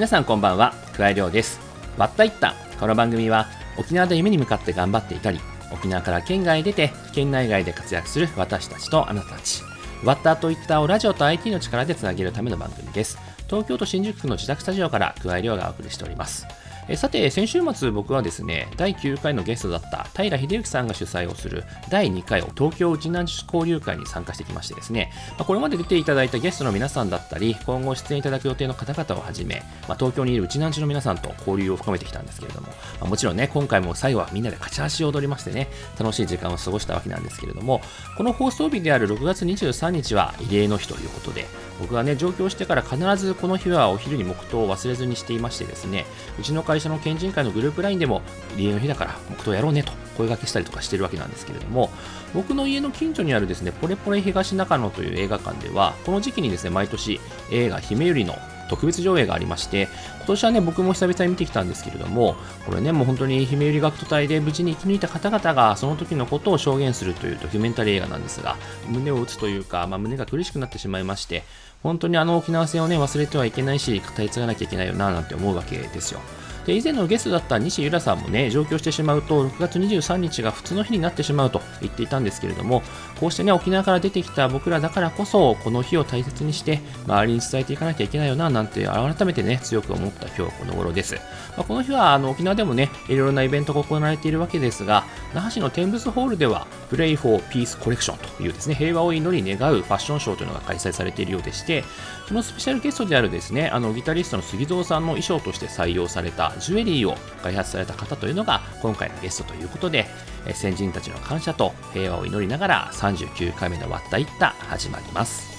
皆さんこんばんは。桑井亮です。わったいった。この番組は沖縄で夢に向かって頑張っていたり沖縄から県外へ出て県内外で活躍する私たちとあなたたち。ワッターといったをラジオと IT の力でつなげるための番組です。東京都新宿区の自宅スタジオから桑井亮がお送りしております。えさて、先週末僕はですね、第9回のゲストだった平秀幸さんが主催をする第2回を東京内南市交流会に参加してきましてですね、ま、これまで出ていただいたゲストの皆さんだったり、今後出演いただく予定の方々をはじめ、ま、東京にいる内南市の皆さんと交流を深めてきたんですけれども、ま、もちろんね、今回も最後はみんなで勝ち足を踊りましてね、楽しい時間を過ごしたわけなんですけれども、この放送日である6月23日は慰霊の日ということで、僕がね、上京してから必ずこの日はお昼に黙祷を忘れずにしていましてですね、うちの会社の県人会のグループ LINE でも、家の日だから黙祷やろうねと声掛けしたりとかしてるわけなんですけれども、僕の家の近所にあるですね、ポレポレ東中野という映画館では、この時期にですね、毎年映画姫百合の特別上映がありまして、今年はね、僕も久々に見てきたんですけれども、これね、もう本当に姫百合学徒隊で無事に生き抜いた方々がその時のことを証言するというドキュメンタリー映画なんですが、胸を打つというか、まあ、胸が苦しくなってしまいまして、本当にあの沖縄戦をね、忘れてはいけないし、語り継がなきゃいけないよな、なんて思うわけですよ。で以前のゲストだった西由良さんもね上京してしまうと6月23日が普通の日になってしまうと言っていたんですけれどもこうしてね沖縄から出てきた僕らだからこそこの日を大切にして周りに伝えていかなきゃいけないよななんて改めてね強く思った今日この頃です、まあ、この日はあの沖縄でもねいろいろなイベントが行われているわけですが那覇市の天仏ホールではプレイフォーピースコレクションというですね平和を祈り願うファッションショーというのが開催されているようでしてそのスペシャルゲストであるですねあのギタリストの杉蔵さんの衣装として採用されたジュエリーを開発された方というのが今回のゲストということで、先人たちの感謝と平和を祈りながら39回目の割ったいった始まります。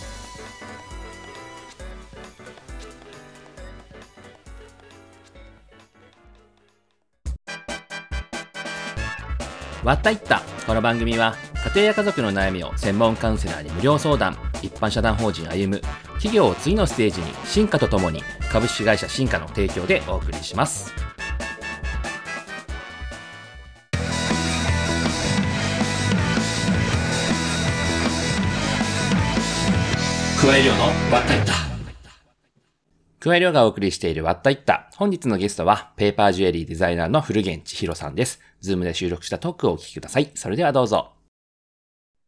わったいったこの番組は家庭や家族の悩みを専門カウンセラーに無料相談一般社団法人歩む企業を次のステージに進化とともに株式会社進化の提供でお送りします。加え量のわったいった。加え量がお送りしているわったいった。本日のゲストは、ペーパージュエリーデザイナーの古堅ちひろさんです。ズームで収録したトークをお聞きください。それではどうぞ。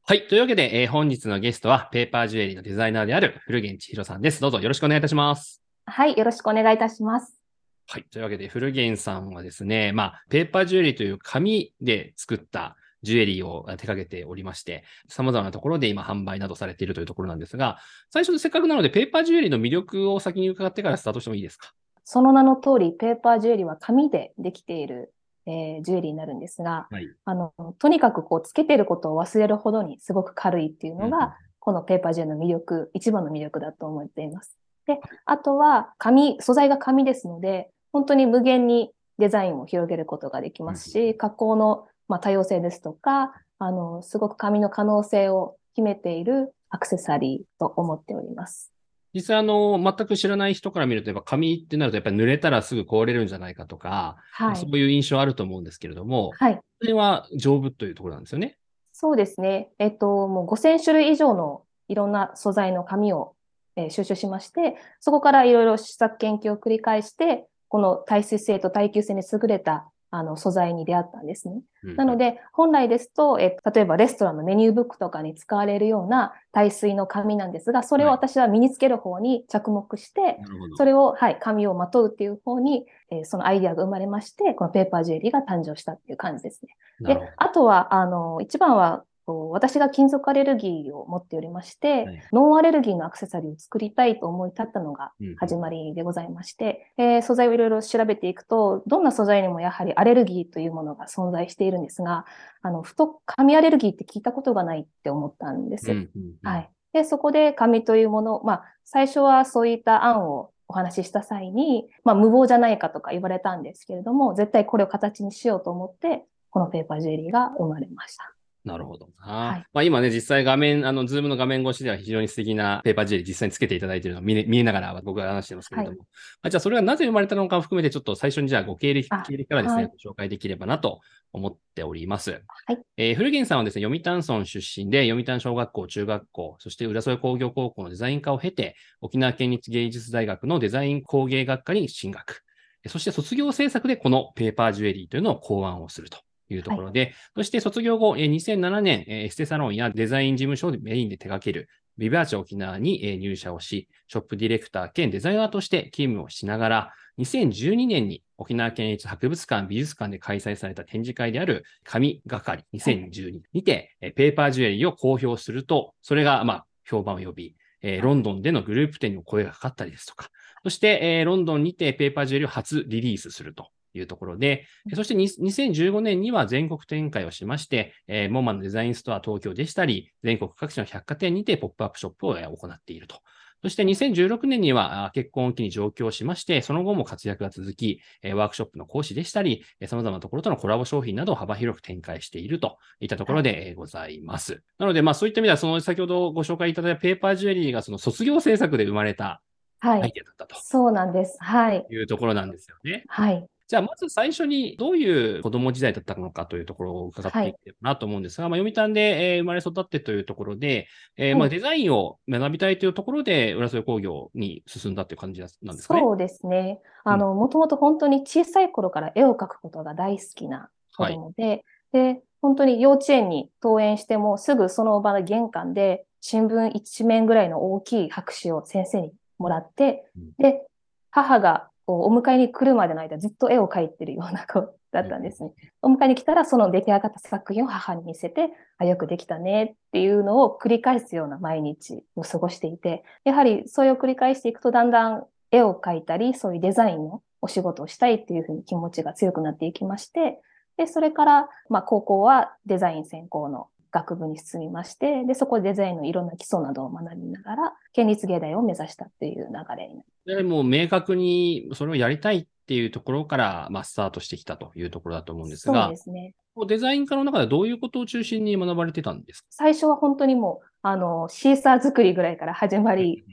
はい。というわけで、えー、本日のゲストは、ペーパージュエリーのデザイナーである古堅ちひろさんです。どうぞよろしくお願いいたします。はい。よろしくお願いいたします。はい。というわけで、古堅さんはですね、まあ、ペーパージュエリーという紙で作ったジュエリーを手掛けておりまして、様々なところで今販売などされているというところなんですが、最初でせっかくなのでペーパージュエリーの魅力を先に伺ってからスタートしてもいいですか？その名の通り、ペーパージュエリーは紙でできている、えー、ジュエリーになるんですが、はい、あの、とにかくこう、つけていることを忘れるほどにすごく軽いっていうのが、うん、このペーパージュエリーの魅力、一番の魅力だと思っています。で、あとは紙、素材が紙ですので、本当に無限にデザインを広げることができますし、うん、加工のまあ、多様性ですとか、あの、すごく紙の可能性を秘めているアクセサリーと思っております。実際あの、全く知らない人から見ると、やっぱ紙ってなると、やっぱり濡れたらすぐ壊れるんじゃないかとか、はい、そういう印象あると思うんですけれども、はい。それは丈夫というところなんですよね？そうですね。えっと、もう5000種類以上のいろんな素材の紙を、えー、収集しまして、そこからいろいろ試作研究を繰り返して、この耐水性と耐久性に優れたあの素材に出会ったんですね。うん、なので、本来ですと、え例えばレストランのメニューブックとかに使われるような耐水の紙なんですが、それを私は身につける方に着目して、はい、それを、はい、紙をまとうっていう方に、えー、そのアイデアが生まれまして、このペーパージュエリーが誕生したっていう感じですね。で、あとは、あの、一番は、私が金属アレルギーを持っておりまして、はい、ノンアレルギーのアクセサリーを作りたいと思い立ったのが始まりでございまして、うん、えー、素材をいろいろ調べていくと、どんな素材にもやはりアレルギーというものが存在しているんですが、あの、ふと紙アレルギーって聞いたことがないって思ったんです。うんうんうん、はい。で、そこで紙というもの、まあ、最初はそういった案をお話しした際に、まあ、無謀じゃないかとか言われたんですけれども、絶対これを形にしようと思って、このペーパージュエリーが生まれました。なるほどな。はいまあ今ね、実際画面、あの、ズームの画面越しでは非常に素敵なペーパージュエリー実際につけていただいているのを見,、ね、見えながら僕は話してますけれども。はまあじゃあそれがなぜ生まれたのかを含めてちょっと最初にじゃあご経歴あ経歴からですね、はいご紹介できればなと思っております。はい。えー古源さんはですね、読谷村出身で、読谷小学校、中学校、そして浦添工業高校のデザイン科を経て、沖縄県立芸術大学のデザイン工芸学科に進学。そして卒業制作でこのペーパージュエリーというのを考案をするというところで、そして卒業後、えー2007年、えーエステサロンやデザイン事務所をメインで手掛けるビバーチ沖縄にえー入社をし、ショップディレクター兼デザイナーとして勤務をしながら、2012年に沖縄県立博物館美術館で開催された展示会である紙係2012にて、えーペーパージュエリーを公表すると、それがまあ評判を呼び、えーロンドンでのグループ展にも声がかかったりですとか、そして、えーロンドンにてペーパージュエリーを初リリースするというところで、うんそしてに2015年には全国展開をしまして、えーモマのデザインストア東京でしたり、全国各地の百貨店にてポップアップショップをえー行っていると。そして2016年にはあ結婚を機に上京しまして、その後も活躍が続き、えーワークショップの講師でしたり、えー様々なところとのコラボ商品などを幅広く展開しているといったところでえーございます。なので、まあそういった意味では、その先ほどご紹介いただいたペーパージュエリーがその卒業制作で生まれたはい。アイデアだったとそうなんです。はい。いうところなんですよね。はい。じゃあ、まず最初にどういう子供時代だったのかというところを伺ってい。ければなと思うんですが、まあ、読谷で、えー生まれ育ってというところで、えーはいまあ、デザインを学びたいというところで、浦添工業に進んだっていう感じなんですかね。そうですね。あの、もともと本当に小さい頃から絵を描くことが大好きな子供で、で、本当に幼稚園に登園してもすぐその場の玄関で新聞一面ぐらいの大きい白紙を先生にもらって、うん。で、母がこうお迎えに来るまでの間ずっと絵を描いてるような子だったんですね。お迎えに来たらその出来上がった作品を母に見せて、あ、よくできたねっていうのを繰り返すような毎日を過ごしていて、やはりそれを繰り返していくとだんだん絵を描いたり、そういうデザインのお仕事をしたいっていうふうに気持ちが強くなっていきまして、で、それから、まあ、高校はデザイン専攻の学部に進みまして、で、そこでデザインのいろんな基礎などを学びながら、県立芸大を目指したっていう流れになりでもう明確にそれをやりたいっていうところから、まあ、スタートしてきたというところだと思うんですそうがで、すね。デザイン科の中ではどういうことを中心に学ばれてたんですか？最初は本当にもう、あの、シーサー作りぐらいから始まり、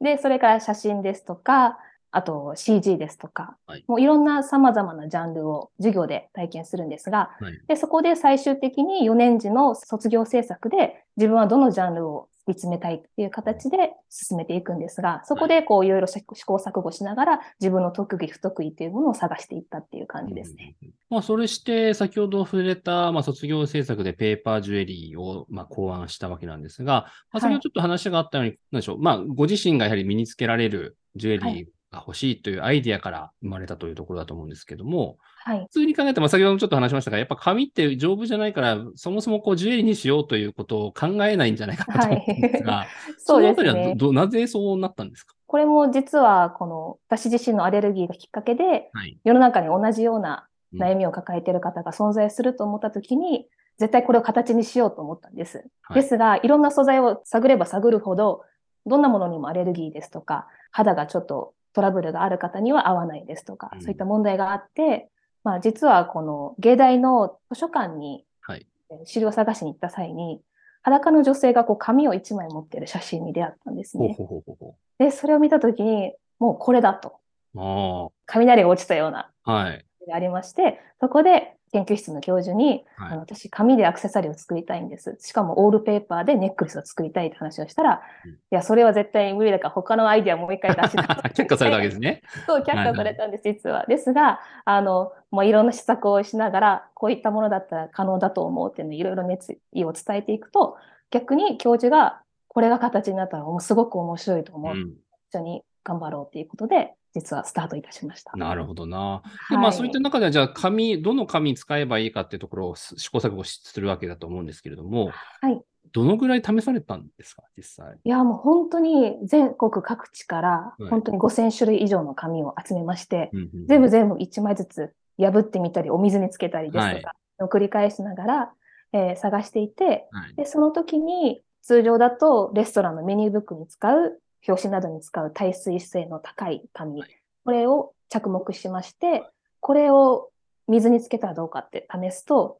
で、それから写真ですとか、あと CG ですとか、はい。もういろんな様々なジャンルを授業で体験するんですが、はい。で、そこで最終的に4年時の卒業制作で自分はどのジャンルを突き詰めたいっていう形で進めていくんですが、そこでこういろいろ試行錯誤しながら自分の特技、不得意っていうものを探していったっていう感じですね。うんまあ、それして、先ほど触れた、まあ、卒業制作でペーパージュエリーを、まあ、考案したわけなんですが、まあ、先ほどちょっと話があったように、なんでしょう、まあ、ご自身がやはり身につけられるジュエリーが欲しいというアイディアから生まれたというところだと思うんですけども、はい。普通に考えても、先ほどもちょっと話しましたが、やっぱ紙って丈夫じゃないから、そもそもこうジュエリーにしようということを考えないんじゃないかなと思ったんですが、そうですのあたりはなぜそうなったんですか？これも実はこの私自身のアレルギーがきっかけではい。世の中に同じようなうん悩みを抱えている方が存在すると思ったときに、絶対これを形にしようと思ったんです。はいですが、いろんな素材を探れば探るほど、どんなものにもアレルギーですとか、肌がちょっとトラブルがある方には合わないですとかう、んそういった問題があって、まあ実はこの芸大の図書館に資料探しに行った際に、裸の女性がこう紙を一枚持っている写真に出会ったんですね。ほうほうほうほうほで、それを見たときに、もうこれだと。雷が落ちたようなあ。はい。がありまして、そこで研究室の教授に、はいあの私、紙でアクセサリーを作りたいんです。しかもオールペーパーでネックレスを作りたいって話をしたら、うんいや、それは絶対に無理だから他のアイディアもう一回出しな却下さ れたわけですね。そう、却下されたんです、実は。ですが、あの、もういろんな施策をしながら、こういったものだったら可能だと思うっていうのをいろいろ熱意を伝えていくと、逆に教授が、これが形になったらすごく面白いと思う。うん。一緒に頑張ろうっていうことで、実はスタートいたしました。なるほどな。で、はいまあそういった中では、じゃあ紙、どの紙使えばいいかっていうところをす試行錯誤するわけだと思うんですけれども、はい。どのぐらい試されたんですか、実際？いや、もう本当に全国各地からはい本当に5000種類以上の紙を集めまして、うんうん全部全部1枚ずつ破ってみたり、お水につけたりですとか、を繰り返しながら、えー探していて、はい。で、その時に通常だとレストランのメニューブックに使う、表紙などに使う耐水性の高い紙、はい。これを着目しまして、これを水につけたらどうかって試すと、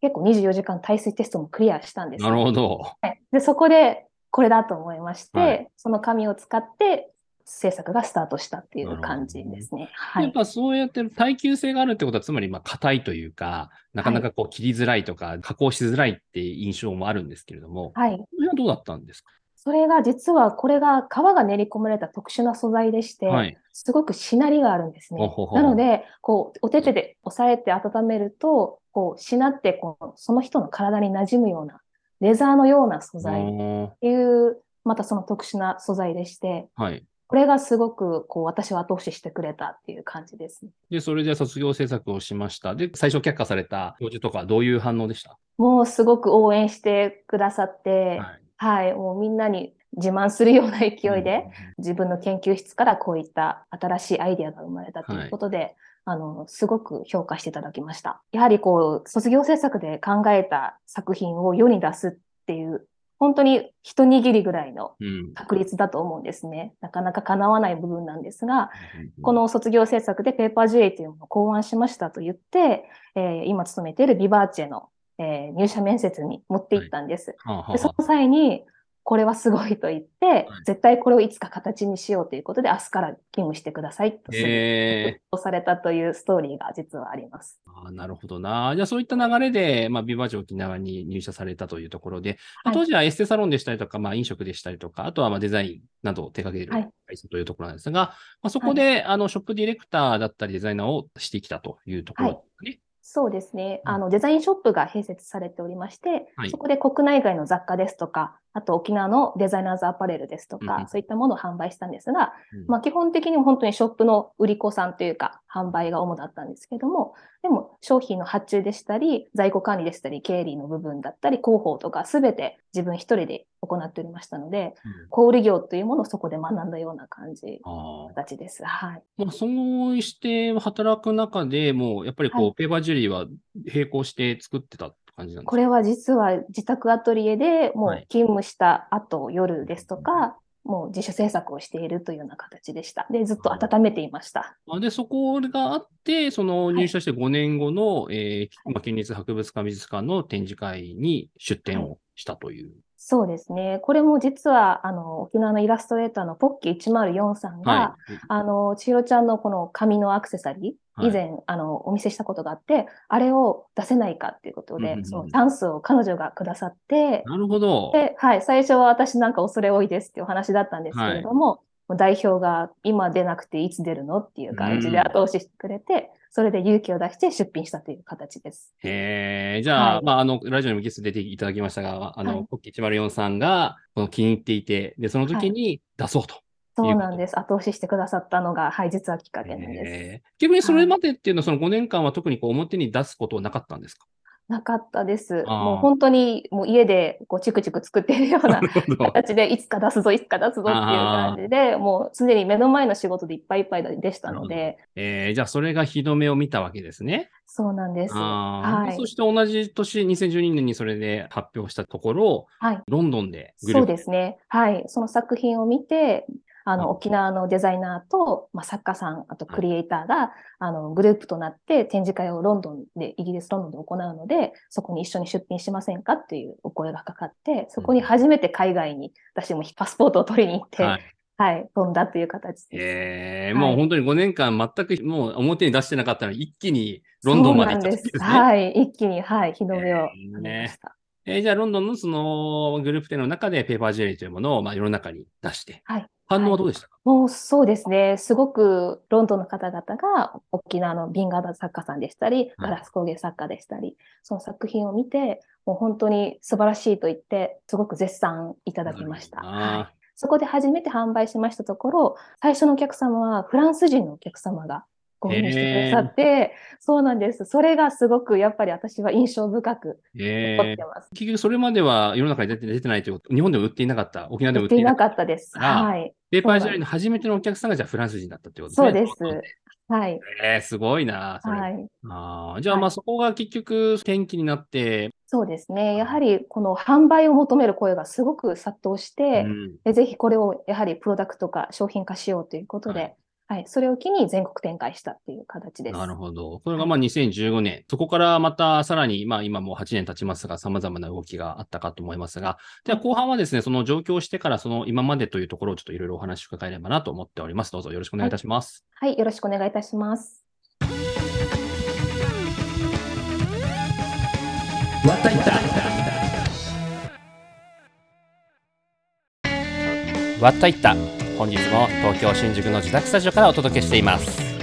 結構24時間耐水テストもクリアしたんです、なるほど。はい。で、そこでこれだと思いまして、はい。その紙を使って制作がスタートしたっていう感じですね。はい。やっぱそうやって耐久性があるってことは、つまりまあ硬いというか、なかなかこう切りづらいとか、加工しづらいって印象もあるんですけれども、はい。これはどうだったんですか？それが実はこれが皮が練り込まれた特殊な素材でして、はい。すごくしなりがあるんですね。ほほほなので、こう、お手手で押さえて温めると、こう、しなって、こう、その人の体に馴染むような、レザーのような素材っていう、またその特殊な素材でして、はい。これがすごく、こう、私を後押ししてくれたっていう感じですね。で、それで卒業制作をしました。で、最初却下された教授とか、どういう反応でした？もうすごく応援してくださって、はい。はい、もうみんなに自慢するような勢いで、自分の研究室からこういった新しいアイデアが生まれたということで、あの、すごく評価していただきました。やはりこう、卒業制作で考えた作品を世に出すっていう、本当に一握りぐらいのうん。確率だと思うんですね。なかなか叶わない部分なんですが、うんこ、の卒業制作でペーパージュエリーというものを考案しましたと言って、えー今勤めているビバーチェの、えー入社面接に持って行ったんです。はあはあで、その際に、これはすごいと言って、絶対これをいつか形にしようということで、明日から勤務してくださいとえとされたというストーリーが実はあります。ー、あーなるほどな。じゃあそういった流れで、まあ、ビバージョ沖縄に入社されたというところで、まあはい当時はエステサロンでしたりとか、まあ、飲食でしたりとか、あとはまあデザインなどを手掛けるはい会社というところなんですが、まあ、そこで、あのショップディレクターだったりデザイナーをしてきたというところですね。そうですね。うんあの、デザインショップが併設されておりまして、はいそこで国内外の雑貨ですとか、あと沖縄のデザイナーズアパレルですとか、うんうん。そういったものを販売したんですが、うん。まあ基本的にも本当にショップの売り子さんというか、販売が主だったんですけども、でも商品の発注でしたり、在庫管理でしたり、経理の部分だったり、広報とかすべて自分一人で行っておりましたので、うん。小売業というものをそこで学んだような感じ、形です。はい。まあ、そうして働く中でもう、やっぱりこう、はい。ペーパージュエリーは並行して作ってたって感じなんですか？これは実は自宅アトリエでもはい。う勤務した後、夜ですとか、もう自主制作をしているというような形でした。で、ずっと温めていました。あで、そこがあって、そのい。入社して5年後の、えーまあ、県立博物館美術館の展示会に出展をしたという。そうですね。これも実は、あの、沖縄のイラストレーターのポッキー104さんが、はい。あの、千尋ちゃんのこの紙のアクセサリー、はい以前、あの、お見せしたことがあって、あれを出せないかっていうことで、うんうんうんそのチャンスを彼女がくださって、なるほど。で、はい、最初は私なんか恐れ多いですっていうお話だったんですけれども、もう代表が今出なくていつ出るのっていう感じでうん後押ししてくれて、それで勇気を出して出品したという形です。へえ、じゃあ、はいまあ、あの、ラジオにもゲスト出ていただきましたが、あの、はいポッキー104さんが、この気に入っていて、で、その時に出そうと。そうなんです。後押ししてくださったのが、はい、実はきっかけなんです。へー逆にそれまでっていうのは、その5年間は特にこう表に出すことはなかったんですか？なかったです。もう本当にもう家でこうチクチク作っているような。形で、いつか出すぞ、いつか出すぞっていう感じで、もう常に目の前の仕事でいっぱいいっぱいでしたので、えーじゃあ、それが日の目を見たわけですね。そうなんです。はいそ。して同じ年、2012年にそれで発表したところ、はい。ロンドンでグルーそうプですね。はい。その作品を見て、あの、うん沖縄のデザイナーと、まあ、作家さん、あとクリエイターが、あの、グループとなって展示会をロンドンで、イギリスロンドンで行うので、そこに一緒に出品しませんかっていうお声がかかって、そこに初めて海外に、私もパスポートを取りに行って、ははいい、飛んだという形です。えーはいもう本当に5年間全くもう表に出してなかったのに一気にロンドンまで行ったそうなんです。んですね。はい。一気に、はい、日の目をえー浴びました。えーじゃあロンドンのそのグループ展の中でペーパージュエリーというものをまあ世の中に出して、はい。反応はどうでしたか、もうそうですね。すごくロンドンの方々が沖縄の瓶型作家さんでしたり、ガラス工芸作家でしたり、その作品を見て、もう本当に素晴らしいと言って、すごく絶賛いただきました。はい。そこで初めて販売しましたところ、最初のお客様はフランス人のお客様が購入してくださって、そうなんです。それがすごくやっぱり私は印象深くえー残ってます。結局それまでは世の中に出て出てないということ、日本でも売っていなかった、沖縄でも売売ってていなっいなかったです。あはい。た。ペーパージュエリーの初めてのお客さんがじゃあフランス人だったってことですね。そうです。はい。えー、すごいな、それ。はい。あーじゃあはいまあそこが結局転機になって、そうですね。やはりこの販売を求める声がすごく殺到して、うんでぜひこれをやはりプロダクト化、商品化しようということで、はい、それを機に全国展開したっていう形です。なるほど。これがまあ2015年、そこからまたさらに、まあ今もう8年経ちますが、様々な動きがあったかと思いますが、では後半はですね、その上京してからその今までというところをちょっといろいろお話を伺えればなと思っております。どうぞよろしくお願いいたします。はい、よろしくお願いいたします。わったいったわったいった本日も東京新宿の自宅スタジオからお届けしています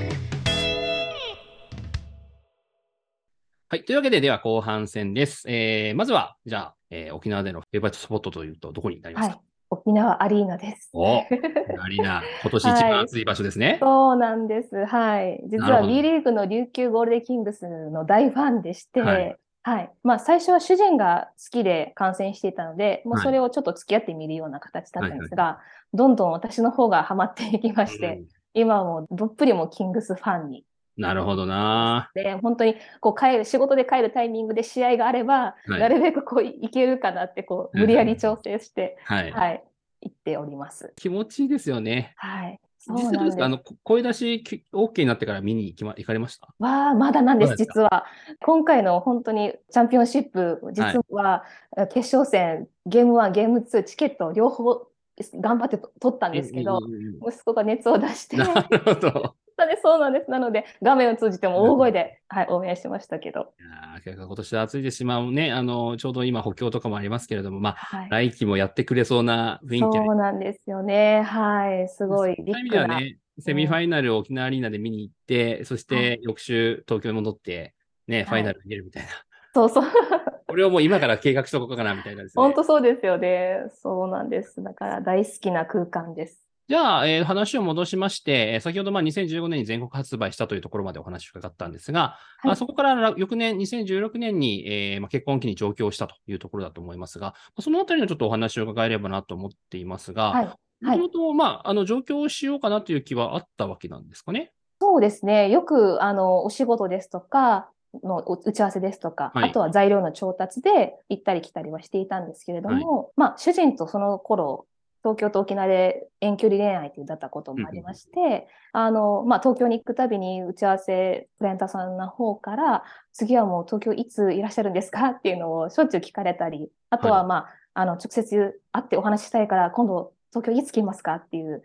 はい。というわけで、では後半戦です。えー、まずは、じゃあ、えー沖縄でのフェイバリットスポットというと、どこになりますか、はい、沖縄アリーナです。おアリーナ、今年一番暑い場所ですね。そうなんです。はい。実は B リーグの琉球ゴールデンキングスの大ファンでして、ははいい。まあ最初は主人が好きで観戦していたので、もうはいそれをちょっと付き合ってみるような形だったんですが、どんどん私の方がハマっていきまして、うん今はもうどっぷりもうキングスファンに。なるほどなで、本当にこう帰る、仕事で帰るタイミングで試合があれば、はいなるべくこう行けるかなってこううん無理やり調整して、はい。はい、行っております。気持ちいいですよね。はい。そう実際どうですかあ。の、こ声出しき OK になってから見に行きま、行かれました？わあ、まだなんです、です実は。今回の本当にチャンピオンシップ、実はえ決勝戦、ゲーム1、ゲーム2、チケット両方頑張ってと取ったんですけど、息子が熱を出して、なるほど。でそうなんです。なので、画面を通じても大声で、はい、応援しましたけど。いやー結構今年は暑いですし、まあね、あの、ちょうど今補強とかもありますけれども、まあ、はい。来季もやってくれそうな雰囲気でそうなんですよね。はい。すごいそういう意味。ではね、セミファイナル沖縄アリーナで見に行って、そしはて翌週東京に戻って、ね、ファイナル見れるみたいな。そうそう。これをもう今から計画しとこうかなみたいなですね。本当そうですよね。そうなんです。だから大好きな空間です。じゃあ、えー話を戻しまして、えー先ほどまあ2015年に全国発売したというところまでお話を伺ったんですが、はいあそこから翌年、2016年に、えーまあ、結婚期に上京したというところだと思いますが、まあそのあたりのちょっとお話を伺えればなと思っていますが、はい。はいもともと、まあ、あの、上京しようかなという気はあったわけなんですかね？そうですね。よく、あの、お仕事ですとか、のお打ち合わせですとか、はい。あとは材料の調達で行ったり来たりはしていたんですけれども、まあ、主人とその頃、東京と沖縄で遠距離恋愛というだったこともありまして、あの、まあ、東京に行くたびに打ち合わせ、クライアントさんの方から、次はもう東京いついらっしゃるんですか？っていうのをしょっちゅう聞かれたり、あとは、まあ、あの、直接会ってお話ししたいから、今度東京いつ来ますか？っていううん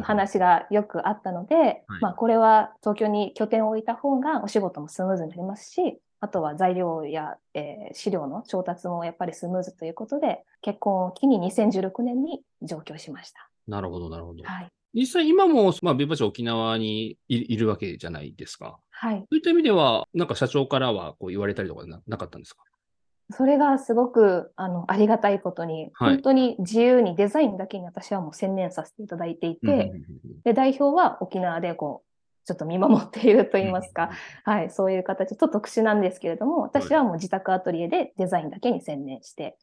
話がよくあったので、まあ、これは東京に拠点を置いた方がお仕事もスムーズになりますし、あとは材料や、えー資料の調達もやっぱりスムーズということで、結婚を機に2016年に上京しました。なるほど、なるほど。はい。実際今も、まあ、ビバチ沖縄にいいるわけじゃないですか。はい。そういった意味では、なんか社長からはこう言われたりとかななかったんですか？それがすごくあのありがたいことに、はい。本当に自由にデザインだけに私はもう専念させていただいていて、で、代表は沖縄でこう、ちょっと見守っていると言いますか、はい、そういう形、ちょっと特殊なんですけれども、私はもう自宅アトリエでデザインだけに専念して、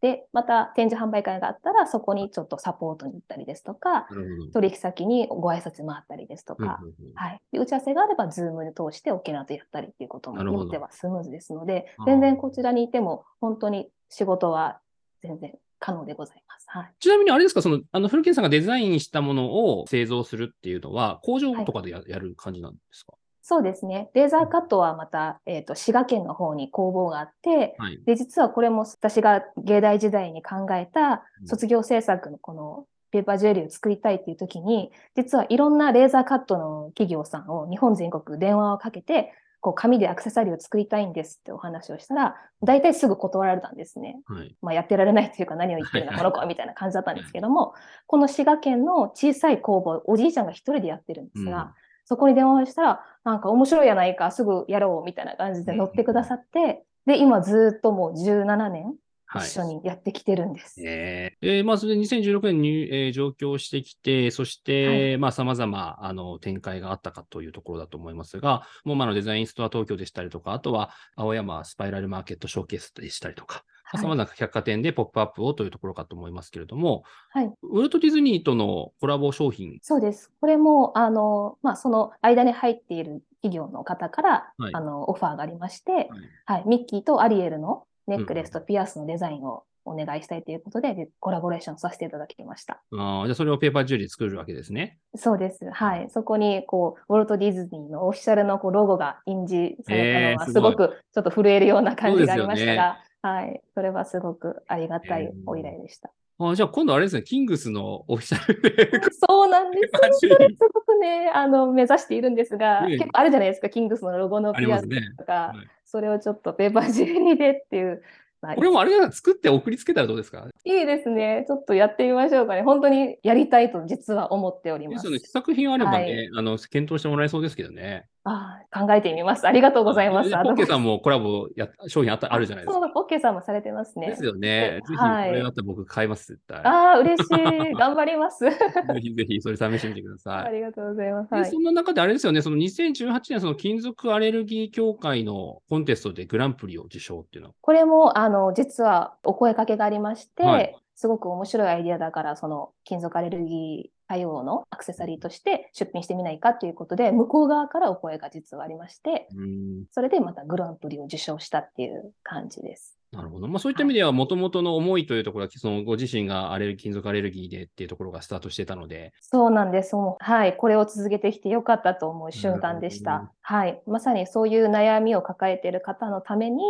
で、また展示販売会があったら、そこにちょっとサポートに行ったりですとか。取引先にご挨拶回ったりですとか、うんうんうんはい。で打ち合わせがあれば、ズームで通して沖縄とやったりっていうこともなるほど今ではスムーズですので全然こちらにいても、本当に仕事は全然可能でございます。はい。ちなみにあれですか、その、あの、古堅さんがデザインしたものを製造するっていうのは、工場とかでや,、やる感じなんですか？そうですね。レーザーカットはまた、えっ、と、滋賀県の方に工房があって、はい。で、実はこれも私が芸大時代に考えたうん卒業制作のこのペーパージュエリーを作りたいっていう時に、実はいろんなレーザーカットの企業さんを日本全国電話をかけて、こう紙でアクセサリーを作りたいんですってお話をしたら、大体すぐ断られたんですね。はい。まあ、やってられないというか何を言ってるんだ、この子はみたいな感じだったんですけども、この滋賀県の小さい工房、おじいちゃんが一人でやってるんですが、うんそこに電話をしたら、なんか面白いやないか、すぐやろうみたいな感じで乗ってくださって、で、今ずっともう17年はい。一緒にやってきてるんです。えーえーまあ、それで2016年に、えー上京してきて、そして、まあ、様々、あの、展開があったかというところだと思いますが、もう、まあ、あのデザインストア東京でしたりとか、あとは、青山スパイラルマーケットショーケースでしたりとか、はい様々な百貨店でポップアップをというところかと思いますけれども、はい。ウォルト・ディズニーとのコラボ商品、そうです。これも、あの、まあ、その間に入っている企業の方から、はいあの、オファーがありまして、はいはい、ミッキーとアリエルのネックレスとピアスのデザインをお願いしたいということで、でコラボレーションさせていただきました。ああ、じゃあそれをペーパージュエリー作るわけですね。そうです。はい。そこに、こう、ウォルト・ディズニーのオフィシャルのこうロゴが印字されたのは、えーすごいすごくちょっと震えるような感じがありましたが、はい。それはすごくありがたいお依頼でした。あじゃあ今度あれですね、キングスのオフィシャルで。そうなんです。それ すごくね、あの、目指しているんですが、ねえ結構あるじゃないですか、キングスのロゴのありますね。とか、はいそれをちょっとペーパージュエリーでっていう。まあこれもあれだ作って送りつけたらどうですか？いいですね。ちょっとやってみましょうかね。本当にやりたいと実は思っておりますですよ。ね、試作品あればね、はいあの、検討してもらえそうですけどね。ああ考えてみます。ありがとうございます。ポッケさんもコラボや商品あったあるじゃないですか。そう、ポッケさんもされてますね。ですよね。ぜひ、こはいれだったら僕買います、絶対。ああ、嬉しい。頑張ります。ぜひぜひ、それ試してみてください。ありがとうございます。ではいそんな中であれですよね、その2018年、その金属アレルギー協会のコンテストでグランプリを受賞っていうのは、これも、あの、実はお声かけがありまして、はいすごく面白いアイディアだから、その金属アレルギー対応のアクセサリーとして出品してみないかということで、向こう側からお声が実はありまして、うん、それでまたグランプリを受賞したっていう感じです。なるほど。まあそういった意味では、もともとの思いというところは、そのご自身がアレル金属アレルギーでっていうところがスタートしてたので、そうなんです。はい。これを続けてきてよかったと思う瞬間でした。はい。まさにそういう悩みを抱えている方のために、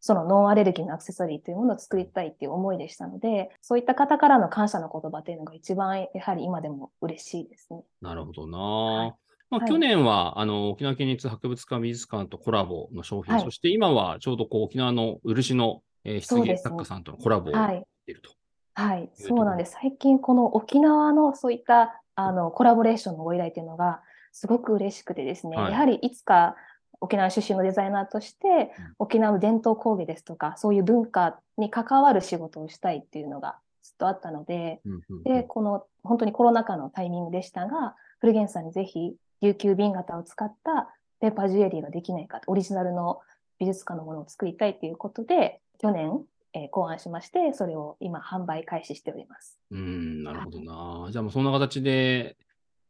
そのノンアレルギーのアクセサリーというものを作りたいっていう思いでしたので、そういった方からの感謝の言葉というのが一番やはり今でも嬉しいですね。なるほどな、はいまあ、はい去年は、あの、沖縄県立博物館美術館とコラボの商品、はいそして今はちょうどこう沖縄の漆の、えー、漆芸そうですね作家さんとのコラボをやっはい。ていると。はい。いうところそうなんです。最近この沖縄のそういったあのコラボレーションのご依頼というのがすごく嬉しくてですね、はいやはりいつか沖縄出身のデザイナーとして、沖縄の伝統工芸ですとか、そういう文化に関わる仕事をしたいっていうのがずっとあったので、で、この本当にコロナ禍のタイミングでしたが、古源さんにぜひ琉球瓶型を使ったペーパージュエリーができないかと、オリジナルの美術館のものを作りたいということで、去年、えー考案しまして、それを今販売開始しております。うん、なるほどな。じゃあもうそんな形で、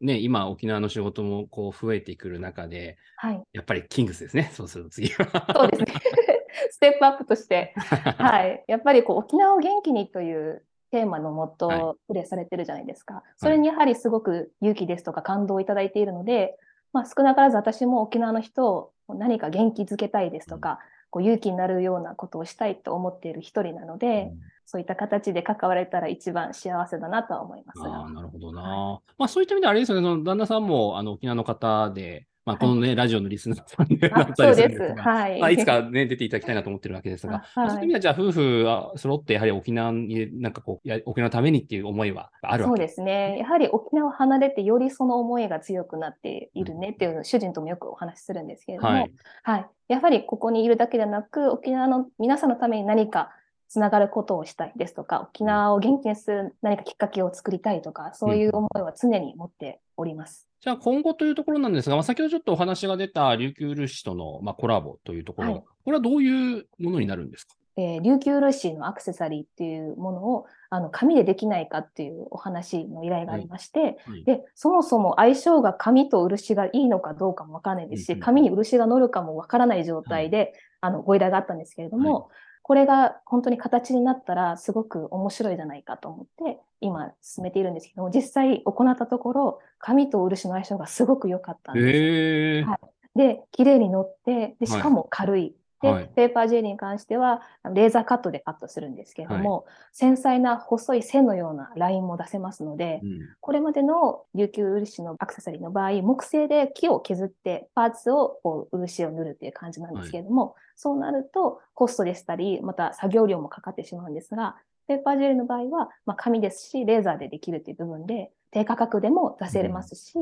ね、今沖縄の仕事もこう増えてくる中で、はい。やっぱりキングスですね。そうすると次は。そうですね。ステップアップとして、はい。やっぱりこう沖縄を元気にというテーマのもとはプレイされてるじゃないですか。それにやはりすごく勇気ですとか感動をいただいているので、まあ、少なからず私も沖縄の人を何か元気づけたいですとか、こう勇気になるようなことをしたいと思っている一人なので、そういった形で関われたら一番幸せだなとは思いますが。ああ、なるほどな。まあそういった意味であれですよね、その旦那さんもあの沖縄の方で、まあこのね、ラジオのリスナーさんでなあった。りするんですが、はい。まあいつかね、出ていただきたいなと思ってるわけですが、あはいまあそういう意味ではじゃあ夫婦は揃ってやはり沖縄に、なんかこう、や沖縄のためにっていう思いはあるそうわけですね。やはり沖縄を離れてよりその思いが強くなっているねっていうのを主人ともよくお話しするんですけれども、ははいい。やはりここにいるだけでなく、沖縄の皆さんのために何かつながることをしたいですとか、沖縄を元気にする何かきっかけを作りたいとか、そういう思いは常に持っております。じゃあ今後というところなんですが、まあ、先ほどちょっとお話が出た琉球漆との、まあ、コラボというところ、はい。これはどういうものになるんですか？えー琉球漆のアクセサリーっていうものをあの紙でできないかっていうお話の依頼がありまして、はいでそもそも相性が紙と漆がいいのかどうかもわからないですし、うんうん紙に漆が乗るかもわからない状態で、あのご依頼があったんですけれども、これが本当に形になったらすごく面白いじゃないかと思って今進めているんですけども実際行ったところ紙と漆の相性がすごく良かったんです。へえはいで綺麗に乗ってでしかも軽い。で、はい。ペーパージュエリーに関しては、レーザーカットでカットするんですけれども、繊細な細い線のようなラインも出せますので、うん。これまでの琉球漆のアクセサリーの場合、木製で木を削ってパーツをこう漆を塗るっていう感じなんですけれども、そうなるとコストでしたり、また作業量もかかってしまうんですが、ペーパージュエリーの場合は、まあ、紙ですし、レーザーでできるという部分で、低価格でも出せれますし、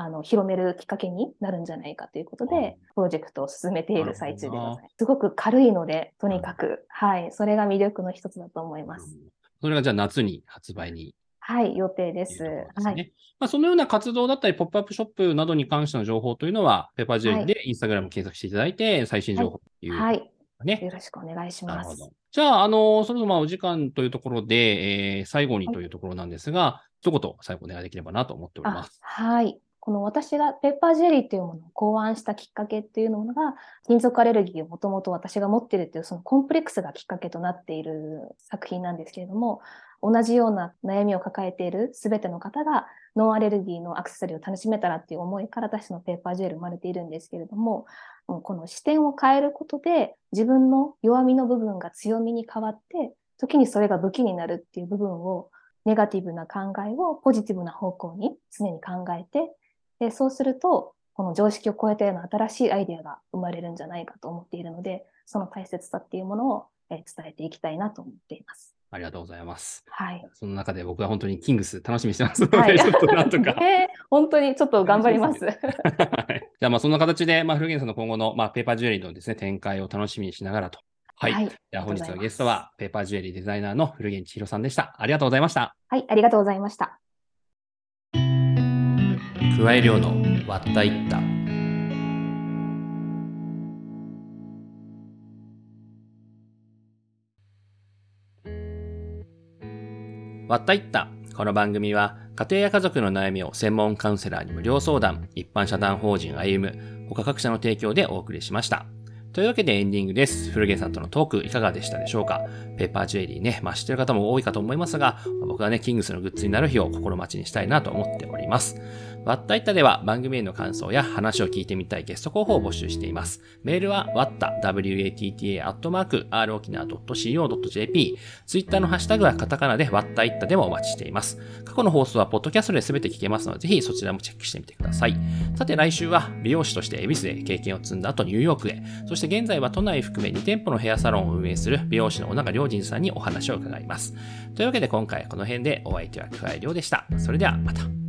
あの広めるきっかけになるんじゃないかということうんで、プロジェクトを進めている最中でございます。すごく軽いので、とにかく、はい、それが魅力の一つだと思います。それがじゃあ夏に発売にはい、予定です。ですね。はい。まあ、そのような活動だったり、ポップアップショップなどに関しての情報というのは、ペーパージュエリーでインスタグラム検索していただいて、最新情報という、はい。ね。よろしくお願いします。なるほど。じゃあ、あの、そろそろまあお時間というところで、えー最後にというところなんですが、一言最後お願いできればなと思っておりまあす。はい。この私がペーパージェリーっていうものを考案したきっかけっていうのが、金属アレルギーをもともと私が持ってるっていうそのコンプレックスがきっかけとなっている作品なんですけれども、同じような悩みを抱えている全ての方がノンアレルギーのアクセサリーを楽しめたらっていう思いから私のペーパージェル生まれているんですけれども、この視点を変えることで自分の弱みの部分が強みに変わって、時にそれが武器になるっていう部分を、ネガティブな考えをポジティブな方向に常に考えて、でそうすると、この常識を超えたような新しいアイデアが生まれるんじゃないかと思っているので、その大切さっていうものを伝えていきたいなと思っています。ありがとうございます。はい。その中で僕は本当にキングス楽しみにしてますので、はい、ちょっとなんとか。えー、本当にちょっと頑張ります。はい、じゃあまあそんな形で、まあ、古源さんの今後の、まあ、ペーパージュエリーのですね、展開を楽しみにしながらと。はい。はい、じゃあ本日のゲストは、ペーパージュエリーデザイナーの古源千尋さんでした。ありがとうございました。はい、ありがとうございました。加え量の割ったいった。わったいった。この番組は、家庭や家族の悩みを専門カウンセラーに無料相談、一般社団法人歩む、他各社の提供でお送りしました。というわけでエンディングです。古毛さんとのトークいかがでしたでしょうか？ペーパージュエリーね、まあ知ってる方も多いかと思いますが、僕はね、キングスのグッズになる日を心待ちにしたいなと思っております。わったいったでは番組への感想や話を聞いてみたいゲスト候補を募集しています。メールはわった、watta, アットマーク、r 沖縄 .co.jp。ツイッターのハッシュタグはカタカナでわったいったでもお待ちしています。過去の放送はポッドキャストで全て聞けますので、ぜひそちらもチェックしてみてください。さて来週は美容師として恵比寿で経験を積んだ後ニューヨークへ、そして現在は都内含め2店舗のヘアサロンを運営する美容師の小永良人さんにお話を伺います。というわけで今回この辺でお相手は桑井亮でした。それではまた。